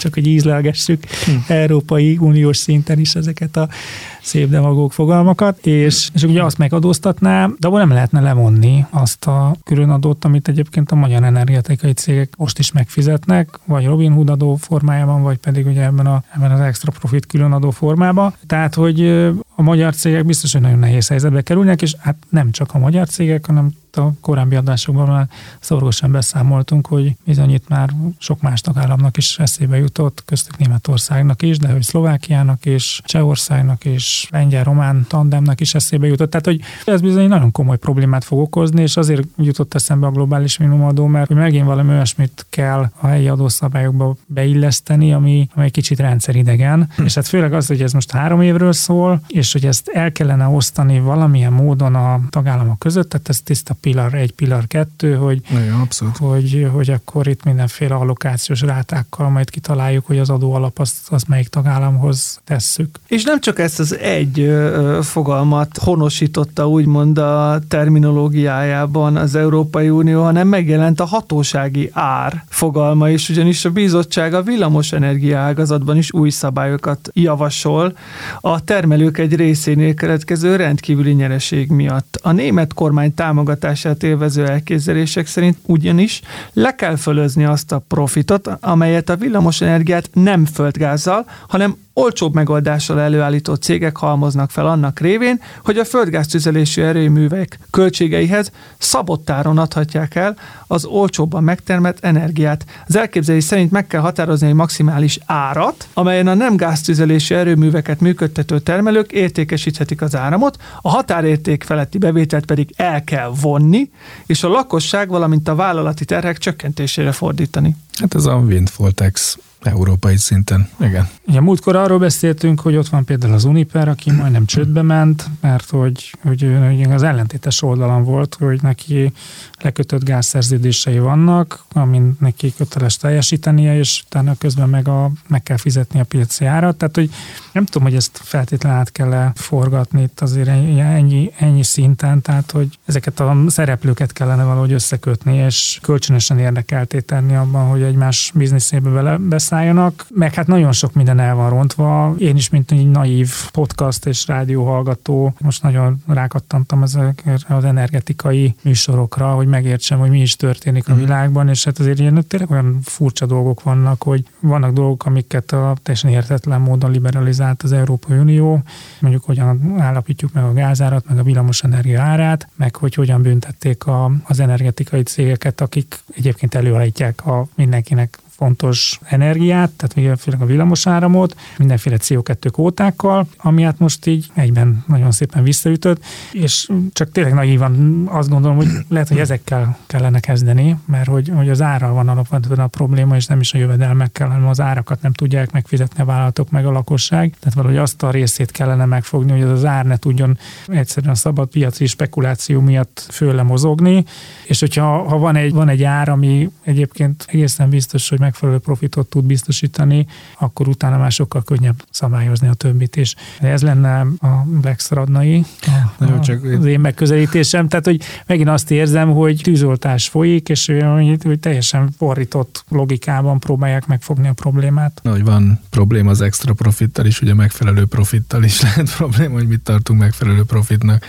csak hogy ízlelgessük hm. Európai Uniós szinten is ezeket a szép demagóg fogalmakat, és, és ugye azt megadóztatná, de abból nem lehetne levonni azt a különadót, amit egyébként a magyar energetikai cégek most is megfizetnek, vagy Robin Hood adó formájában, vagy pedig ugye ebben, a, ebben az extra profit különadó formában. Tehát, hogy a magyar cégek biztos, hogy nagyon nehéz helyzetbe kerülnek, és hát nem csak a magyar cégek, hanem a korábbi adásokban már szorosan beszámoltunk, hogy bizony itt már sok más tagállamnak is eszébe jutott, köztük Németországnak is, de hogy Szlovákiának és Csehországnak és lengyel-román tandemnek is eszébe jutott. Tehát, hogy ez bizony nagyon komoly problémát fog okozni, és azért jutott eszembe a globális minimumadó, mert hogy megint valami olyasmit kell a helyi adószabályokba beilleszteni, ami, ami egy kicsit rendszeridegen. Hm. És hát főleg az, hogy ez most három évről szól, és hogy ezt el kellene osztani valamilyen módon a tagállamok között, tehát ez tiszta pillar egy, pillar kettő, hogy, Igen, abszolút. hogy, hogy akkor itt mindenféle allokációs rátákkal majd kitaláljuk, hogy az adóalap azt, azt melyik tagállamhoz tesszük. És nem csak ezt az egy fogalmat honosította úgymond a terminológiájában az Európai Unió, hanem megjelent a hatósági ár fogalma is, ugyanis a bizottság a villamosenergia ágazatban is új szabályokat javasol a termelők egy részénél keletkező rendkívüli nyereség miatt. A német kormány támogatás támogatását élvező elképzelések szerint ugyanis le kell fölözni azt a profitot, amelyet a villamosenergiát nem földgázzal, hanem olcsóbb megoldással előállító cégek halmoznak fel annak révén, hogy a földgáztüzelésű erőművek költségeihez szabottáron adhatják el az olcsóbban megtermelt energiát. Az elképzelés szerint meg kell határozni egy maximális árat, amelyen a nem gáztüzelésű erőműveket működtető termelők értékesíthetik az áramot, a határérték feletti bevételt pedig el kell vonni, és a lakosság, valamint a vállalati terhek csökkentésére fordítani. Hát ez a windfall tax európai szinten, igen. Ugye múltkor arról beszéltünk, hogy ott van például az Uniper, aki majdnem csődbe ment, mert hogy, hogy, hogy az ellentétes oldalon volt, hogy neki lekötött gázszerződései vannak, amin neki köteles teljesítenie, és utána közben meg, a, meg kell fizetni a piaci árat. Tehát, hogy nem tudom, hogy ezt feltétlenül át kell forgatni itt azért ennyi, ennyi szinten, tehát, hogy ezeket a szereplőket kellene valahogy összekötni, és kölcsönösen érdekelté tenni abban, hogy egymás bizniszébe bele beszálljanak. Meg hát nagyon sok minden el van rontva. Én is, mint egy naív podcast és rádióhallgató, most nagyon rákattantam az energetikai műsorokra, hogy megértsem, hogy mi is történik a mhm. világban, és hát azért ilyen tényleg olyan furcsa dolgok vannak, hogy vannak dolgok, amiket a teljesen értetlen módon liberalizált az Európai Unió, mondjuk hogyan állapítjuk meg a gázárat, meg a villamosenergia árát, meg hogy hogyan büntették a, az energetikai cégeket, akik egyébként előállítják a mindenkinek fontos energiát, tehát főleg a villamosáramot, mindenféle CO2 kvótákkal, ami hát most így egyben nagyon szépen visszaütött, és csak tényleg naívan azt gondolom, hogy lehet, hogy ezekkel kellene kezdeni, mert hogy, hogy az ára van alapvetően a probléma, és nem is a jövedelmekkel, hanem az árakat nem tudják megfizetni a vállalatok meg a lakosság. Tehát valahogy azt a részét kellene megfogni, hogy az, az ár ne tudjon egyszerűen a szabad piaci spekuláció miatt főle mozogni, és hogyha ha van egy, van egy ár, ami egyébként egészen biztos, hogy megfelelő profitot tud biztosítani, akkor utána már sokkal könnyebb szabályozni a többit. De ez lenne a Lex Radnai, a, a, csak az én megközelítésem. Tehát, hogy megint azt érzem, hogy tűzoltás folyik, és hogy, hogy teljesen fordított logikában próbálják megfogni a problémát. Na, hogy van probléma az extra profittal is, ugye megfelelő profittal is lehet probléma, hogy mit tartunk megfelelő profitnak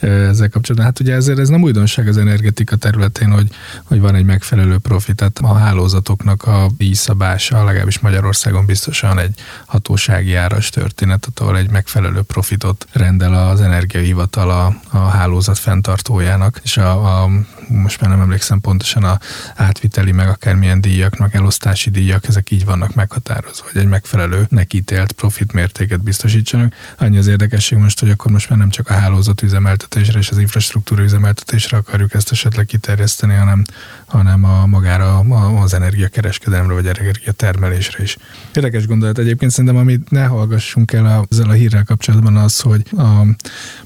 ezzel kapcsolatban. Hát ugye ezért ez nem újdonság az energetika területén, hogy, hogy van egy megfelelő profit. Tehát a hálózatoknak a díjszabása, legalábbis Magyarországon biztosan egy hatósági áras történet, ahol egy megfelelő profitot rendel az energiahivatal a, a hálózat fenntartójának, és a, a most már nem emlékszem pontosan a átviteli, meg akármilyen díjak, meg elosztási díjak, ezek így vannak meghatározva, hogy egy megfelelő nekítélt profit mértéket biztosítsanak. Annyi az érdekesség most, hogy akkor most már nem csak a hálózat üzemeltetésre és az infrastruktúra üzemeltetésre akarjuk ezt esetleg kiterjeszteni, hanem, hanem a magára az energiakereskedelemre vagy energiatermelésre is. Érdekes gondolat egyébként szerintem, amit ne hallgassunk el a, ezzel a hírrel kapcsolatban az, hogy a,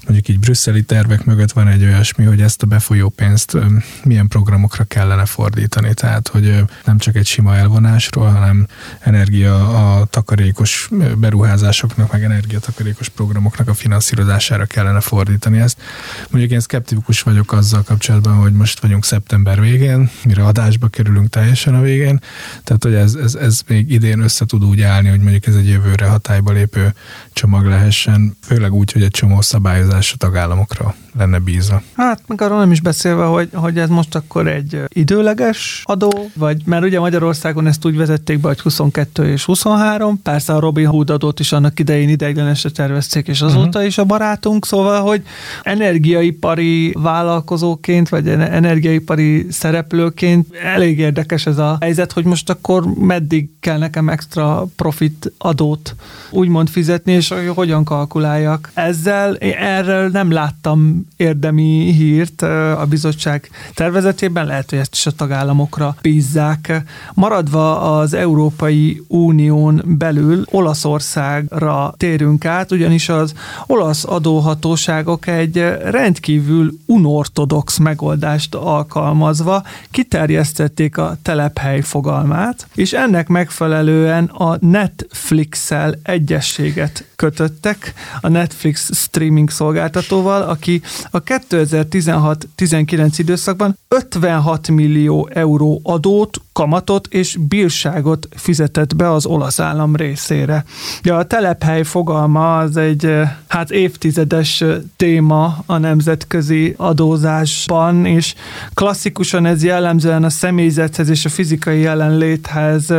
mondjuk így brüsszeli tervek mögött van egy olyasmi, hogy ezt a befolyó pénzt milyen programokra kellene fordítani. Tehát, hogy nem csak egy sima elvonásról, hanem energia a takarékos beruházásoknak, meg energiatakarékos programoknak a finanszírozására kellene fordítani ezt. Mondjuk én szkeptikus vagyok azzal kapcsolatban, hogy most vagyunk szeptember végén, mire adásba kerülünk teljesen a végén, tehát hogy ez, ez, ez még idén össze tud úgy állni, hogy mondjuk ez egy jövőre hatályba lépő csomag lehessen, főleg úgy, hogy egy csomó szabályozás a tagállamokra lenne bízva. Hát meg arról nem is beszélve, hogy hogy ez most akkor egy időleges adó, vagy mert ugye Magyarországon ezt úgy vezették be, hogy 22 és 23, persze a Robin Hood adót is annak idején ideiglenesre tervezték, és azóta uh-huh. is a barátunk, szóval, hogy energiaipari vállalkozóként, vagy energiaipari szereplőként elég érdekes ez a helyzet, hogy most akkor meddig kell nekem extra profit adót úgymond fizetni, és hogyan kalkuláljak. Ezzel erről nem láttam érdemi hírt a bizottság tervezetében, lehet, hogy ezt is a tagállamokra bízzák. Maradva az Európai Unión belül Olaszországra térünk át, ugyanis az olasz adóhatóságok egy rendkívül unortodox megoldást alkalmazva kiterjesztették a telephely fogalmát, és ennek megfelelően a Netflix-el egyességet kötöttek a Netflix streaming szolgáltatóval, aki a 2016-19 időszakban 56 millió euró adót, kamatot és bírságot fizetett be az olasz állam részére. Ja, a telephely fogalma az egy hát évtizedes téma a nemzetközi adózásban, és klasszikusan ez jellemzően a személyzethez és a fizikai jelenléthez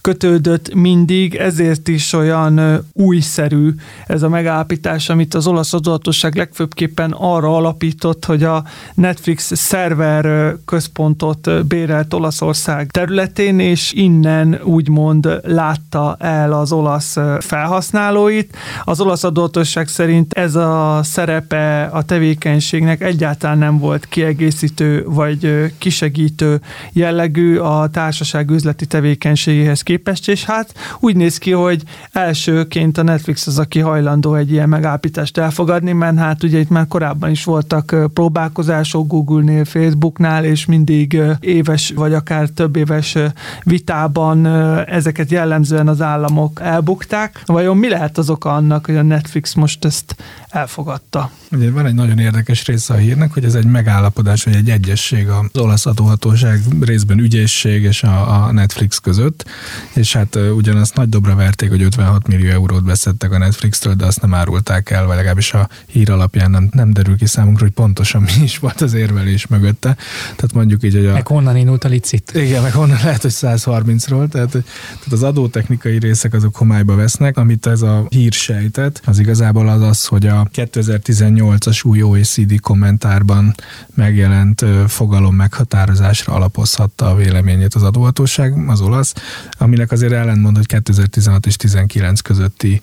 kötődött mindig, ezért is olyan újszerű ez a megállapítás, amit az olasz adóhatóság legfőbbképpen arra alapított, hogy a Netflix szerver központot bérelt Olaszország területén, és innen úgymond látta el az olasz felhasználóit. Az olasz adóhatóság szerint ez a szerepe a tevékenységnek egyáltalán nem volt kiegészítő vagy kisegítő jellegű a társaság üzleti tevékenységéhez képest, és hát úgy néz ki, hogy elsőként a Netflix az, aki hajlandó egy ilyen megállapítást elfogadni, mert hát ugye itt már korábban is voltak próbálkozások Google-nél, Facebooknál, és mindig éves vagy akár több éves vitában ezeket jellemzően az államok elbukták. Vajon mi lehet az oka annak, hogy a Netflix most ezt elfogadta? Ugye van egy nagyon érdekes része a hírnek, hogy ez egy megállapodás, vagy egy egyesség az olasz adóhatóság részben ügyészség és a, a Netflix között, és hát ugyanazt nagy dobra verték, hogy 56 millió eurót beszedtek a Netflix-től, de azt nem árulták el, vagy legalábbis a hír alapján nem, nem derül ki számunkra, hogy pontosan mi is volt az érvelés mögötte. Tehát mondjuk így, hogy a... Meg honnan indult a licit. Igen, meg honnan lehet, hogy 130-ról, tehát, tehát az adótechnikai részek azok homályba vesznek, amit ez a hír sejtett, az igazából az az, hogy a 2018-as új OECD kommentárban megjelent fogalom meghatározásra alapozhatta a véleményét az adóhatóság, az olasz, aminek azért ellentmond, hogy 2016 és 19 közötti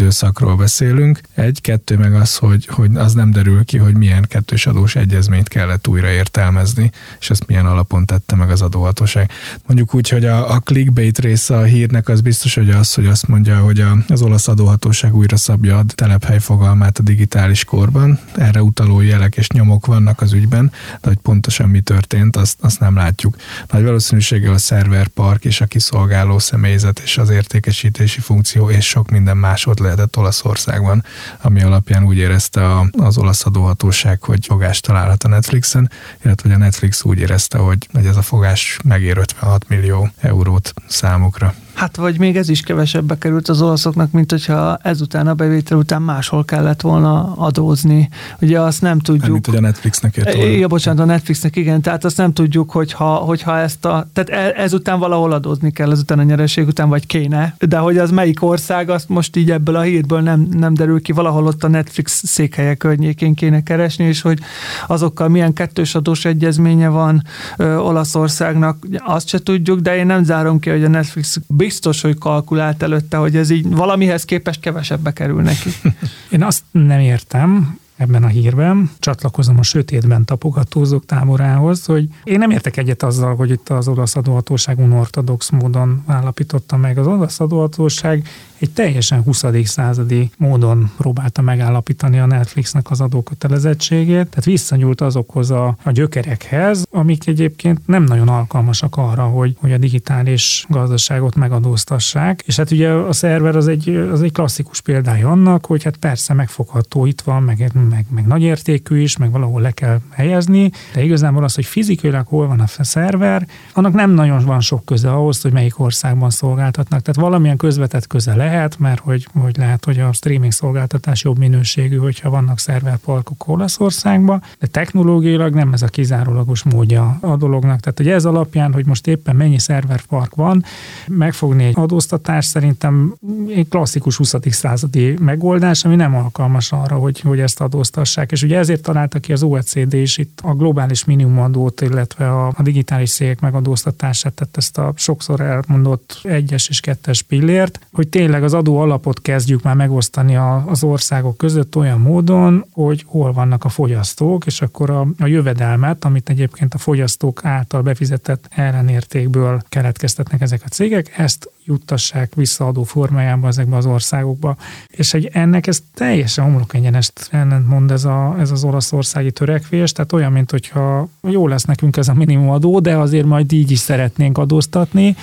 időszakról beszélünk. Egy, kettő meg az, hogy, hogy az nem derül ki, hogy milyen kettős adós egyezményt kellett újra értelmezni, és ezt milyen alapon tette meg az adóhatóság. Mondjuk úgy, hogy a, a clickbait része a hírnek az biztos, hogy az, hogy azt mondja, hogy a, az olasz adóhatóság újra szabja a telephely fogalmát a digitális korban. Erre utaló jelek és nyomok vannak az ügyben, de hogy pontosan mi történt, azt, azt nem látjuk. Nagy valószínűséggel a szerverpark és a kiszolgáló személyzet és az értékesítési funkció és sok minden más ott lehetett Olaszországban, ami alapján úgy érezte a, az olasz adóhatóság, hogy fogást találhat a Netflixen, illetve hogy a Netflix úgy érezte, hogy, hogy ez a fogás megér 56 millió eurót számukra. Hát vagy még ez is kevesebbe került az olaszoknak, mint hogyha ezután a bevétel után máshol kellett volna adózni. Ugye azt nem tudjuk. Mint hogy a Netflixnek ért volna. Ja, bocsánat, a Netflixnek igen, tehát azt nem tudjuk, hogyha, hogyha ezt a, tehát e, ezután valahol adózni kell, ezután a nyereség után, vagy kéne, de hogy az melyik ország, azt most így ebből a hírből nem, nem derül ki, valahol ott a Netflix székhelye környékén kéne keresni, és hogy azokkal milyen kettős adós egyezménye van ö, Olaszországnak, azt se tudjuk, de én nem zárom ki, hogy a Netflix biztos, hogy kalkulált előtte, hogy ez így valamihez képest kevesebbe kerül neki. Én azt nem értem, ebben a hírben, csatlakozom a sötétben tapogatózók táborához, hogy én nem értek egyet azzal, hogy itt az olasz adóhatóság unortodox módon állapította meg. Az olasz adóhatóság egy teljesen 20. századi módon próbálta megállapítani a Netflixnek az adókötelezettségét, tehát visszanyúlt azokhoz a, a gyökerekhez, amik egyébként nem nagyon alkalmasak arra, hogy, hogy a digitális gazdaságot megadóztassák. És hát ugye a szerver az egy, az egy klasszikus példája annak, hogy hát persze megfogható itt van, meg, meg, meg nagy értékű is, meg valahol le kell helyezni, de igazából az, hogy fizikailag hol van a szerver, annak nem nagyon van sok köze ahhoz, hogy melyik országban szolgáltatnak. Tehát valamilyen közvetett köze lehet, mert hogy, hogy lehet, hogy a streaming szolgáltatás jobb minőségű, hogyha vannak szerverparkok Olaszországban, de technológiailag nem ez a kizárólagos módja a dolognak. Tehát, hogy ez alapján, hogy most éppen mennyi szerverpark van, megfogni egy adóztatás szerintem egy klasszikus 20. századi megoldás, ami nem alkalmas arra, hogy, hogy ezt adóztassák. És ugye ezért találta ki az OECD is itt a globális minimumadót, illetve a, a digitális cégek megadóztatását, tehát ezt a sokszor elmondott egyes és kettes pillért, hogy tényleg az adó alapot kezdjük már megosztani a, az országok között olyan módon, hogy hol vannak a fogyasztók, és akkor a, a jövedelmet, amit egyébként a fogyasztók által befizetett ellenértékből keletkeztetnek ezek a cégek, ezt juttassák visszaadó formájában ezekbe az országokba. És egy, ennek ez teljesen homlok egyenest ellentmond ez, a, ez az olaszországi törekvés, tehát olyan, mint hogyha jó lesz nekünk ez a minimumadó, de azért majd így is szeretnénk adóztatni,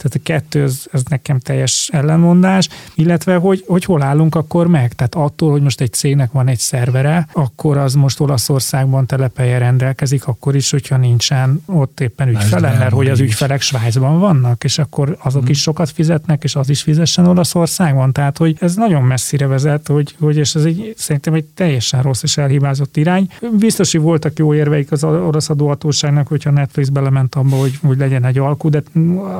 tehát a kettő, ez, ez nekem teljes ellenmondás, illetve hogy, hogy hol állunk akkor meg. Tehát attól, hogy most egy cégnek van egy szervere, akkor az most Olaszországban telepelje rendelkezik, akkor is, hogyha nincsen ott éppen ügyfele, mert hogy az ügyfelek Svájcban vannak, és akkor azok is sokat fizetnek, és az is fizessen Olaszországban. Tehát, hogy ez nagyon messzire vezet, hogy, hogy és ez egy, szerintem egy teljesen rossz és elhibázott irány. Biztos, hogy voltak jó érveik az orosz adóhatóságnak, hogyha Netflix belement abba, hogy, hogy legyen egy alkú, de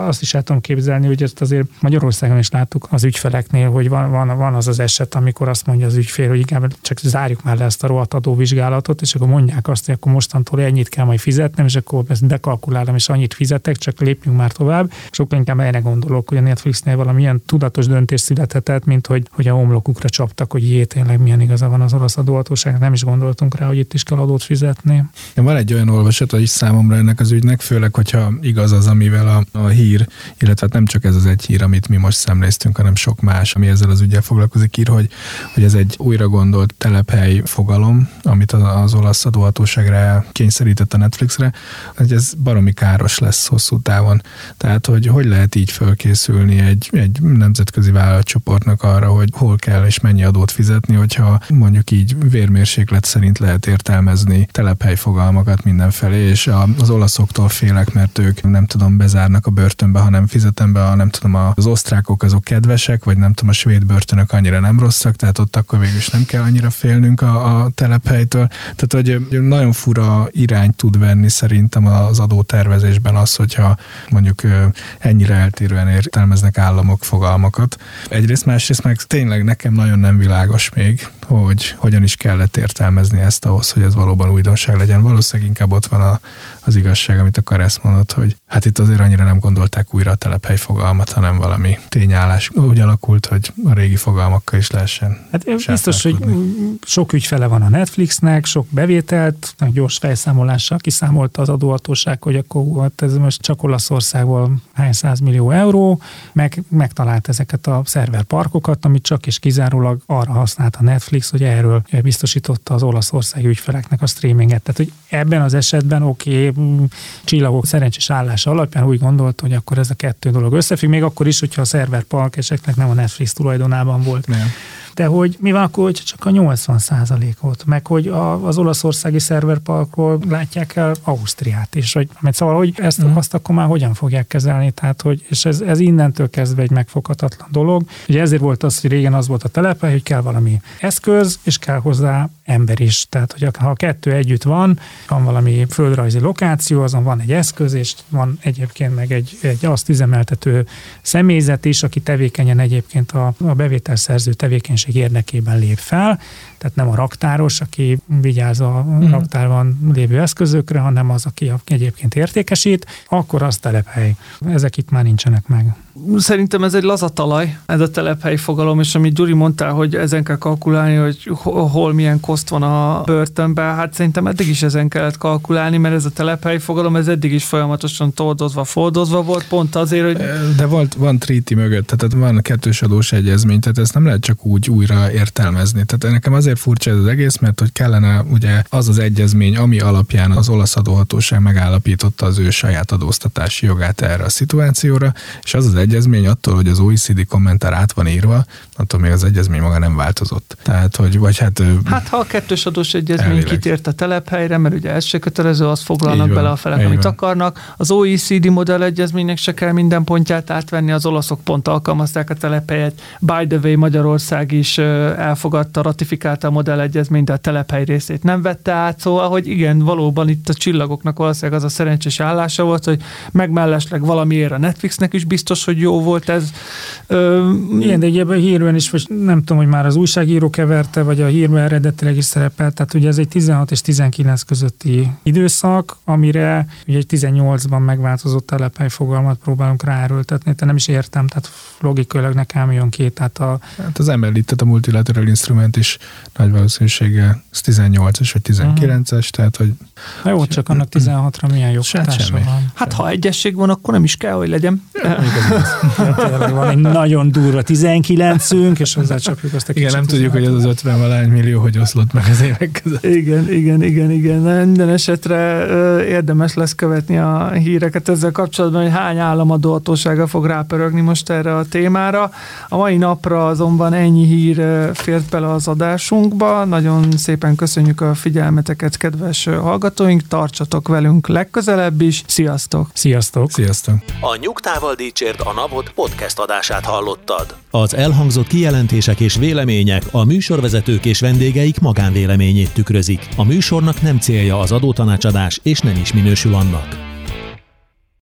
azt is el tudom képzelni, hogy ezt azért Magyarországon is láttuk az ügyfeleknél, hogy van, van, van az az eset, amikor azt mondja az ügyfél, hogy igen, csak zárjuk már le ezt a rohadt adóvizsgálatot, és akkor mondják azt, hogy akkor mostantól ennyit kell majd fizetnem, és akkor ezt bekalkulálom, és annyit fizetek, csak lépjünk már tovább. Sokkal inkább erre gondolok, hogy a Netflixnél valamilyen tudatos döntés születhetett, mint hogy, hogy a homlokukra csaptak, hogy jé, tényleg milyen igaza van az orosz adóhatóságnak, nem is gondoltunk rá, hogy itt is kell adót fizetni. Van egy olyan olvasat, hogy számomra ennek az ügynek, főleg, hogyha igaz az, amivel a, a hír, illetve hát nem csak ez az egy hír, amit mi most szemléztünk, hanem sok más, ami ezzel az ügyel foglalkozik, ír, hogy, hogy ez egy újra gondolt telephely fogalom, amit az, az olasz adóhatóságra kényszerített a Netflixre, hogy ez baromi káros lesz hosszú távon. Tehát, hogy hogy lehet így fölkészülni egy, egy nemzetközi vállalatcsoportnak arra, hogy hol kell és mennyi adót fizetni, hogyha mondjuk így vérmérséklet szerint lehet értelmezni telephely fogalmakat mindenfelé, és az olaszoktól félek, mert ők nem tudom, bezárnak a börtönbe, hanem fizetem be, a, nem tudom, az osztrákok azok kedvesek, vagy nem tudom, a svéd börtönök annyira nem rosszak, tehát ott akkor végül is nem kell annyira félnünk a, a telephelytől. Tehát, hogy nagyon fura irány tud venni szerintem az adótervezésben az, hogyha mondjuk ennyire eltérően értelmeznek államok fogalmakat. Egyrészt, másrészt meg tényleg nekem nagyon nem világos még, hogy hogyan is kellett értelmezni ezt ahhoz, hogy ez valóban újdonság legyen. Valószínűleg inkább ott van a, az igazság, amit a Karesz mondott, hogy hát itt azért annyira nem gondolták újra a telephely fogalmat, hanem valami tényállás úgy alakult, hogy a régi fogalmakkal is lehessen. Hát biztos, hogy sok ügyfele van a Netflixnek, sok bevételt, gyors felszámolással kiszámolta az adóhatóság, hogy akkor hát ez most csak Olaszországból hány millió euró, meg megtalált ezeket a szerverparkokat, amit csak és kizárólag arra használt a Netflix, hogy erről biztosította az olaszországi ügyfeleknek a streaminget. Tehát, hogy ebben az esetben oké, okay, csillagok szerencsés állása alapján úgy gondolt, hogy akkor ez a kettő dolog összefügg, még akkor is, hogyha a szerverpark esetleg nem a Netflix tulajdonában volt. Nem de hogy mi van akkor, hogy csak a 80 ot meg hogy a, az olaszországi szerverparkról látják el Ausztriát is, hogy, mert szóval, hogy ezt mm. azt akkor már hogyan fogják kezelni, tehát, hogy, és ez, ez innentől kezdve egy megfoghatatlan dolog. Ugye ezért volt az, hogy régen az volt a telepe, hogy kell valami eszköz, és kell hozzá ember is. Tehát, hogy ha a kettő együtt van, van valami földrajzi lokáció, azon van egy eszköz, és van egyébként meg egy, egy azt üzemeltető személyzet is, aki tevékenyen egyébként a, a bevételszerző tevékenység érdekében lép fel, tehát nem a raktáros, aki vigyáz a mm. raktárban lévő eszközökre, hanem az, aki egyébként értékesít, akkor az telephely. Ezek itt már nincsenek meg. Szerintem ez egy lazatalaj, ez a telephely fogalom, és amit Gyuri mondta, hogy ezen kell kalkulálni, hogy hol milyen koszt van a börtönben, hát szerintem eddig is ezen kellett kalkulálni, mert ez a telephely fogalom, ez eddig is folyamatosan toldozva, fordozva volt, pont azért, hogy... De volt, van tríti mögött, tehát van kettős adós egyezmény, tehát ezt nem lehet csak úgy újra értelmezni. Tehát nekem azért azért furcsa ez az egész, mert hogy kellene ugye az az egyezmény, ami alapján az olasz adóhatóság megállapította az ő saját adóztatási jogát erre a szituációra, és az az egyezmény attól, hogy az OECD kommentár át van írva, attól még az egyezmény maga nem változott. Tehát, hogy vagy hát... Hát ha a kettős adós egyezmény elvileg. kitért a telephelyre, mert ugye ez se kötelező, azt foglalnak van, bele a felek, amit van. akarnak. Az OECD modell egyezménynek se kell minden pontját átvenni, az olaszok pont alkalmazták a telephelyet. By the way, Magyarország is elfogadta, ratifikálta a modell egyezményt, de a telephely részét nem vette át, szóval, hogy igen, valóban itt a csillagoknak valószínűleg az a szerencsés állása volt, hogy megmellesleg valamiért a Netflixnek is biztos, hogy jó volt ez. Ö, igen, de egy hírben is, vagy nem tudom, hogy már az újságíró keverte, vagy a hírben eredetileg is szerepelt, tehát ugye ez egy 16 és 19 közötti időszak, amire ugye egy 18-ban megváltozott telephely fogalmat próbálunk ráerőltetni, te nem is értem, tehát logikailag nekem jön két, tehát a... Hát az emellített a multilateral instrument is nagy valószínűséggel 18-es vagy 19-es, uh-huh. tehát hogy... Na jó, csak annak 16-ra milyen joghatása van. Hát ha egyesség van, akkor nem is kell, hogy legyen. Tényleg van egy nagyon durva 19-ünk, és hozzácsapjuk azt a Igen, nem tudjuk, hogy az az 50 valány millió, hogy oszlott meg az évek között. Igen, igen, igen, igen. Minden esetre érdemes lesz követni a híreket ezzel kapcsolatban, hogy hány államadóhatósága fog rápörögni most erre a témára. A mai napra azonban ennyi hír fért bele az adásunkba. Nagyon szépen köszönjük a figyelmeteket, kedves hallgatóink. Tartsatok velünk legközelebb is. Sziasztok! Sziasztok! Sziasztok! A Nyugtával Dícsért a Napot podcast adását hallottad. Az elhangzott kijelentések és vélemények a műsorvezetők és vendégeik magánvéleményét tükrözik. A műsornak nem célja az adótanácsadás, és nem is minősül annak.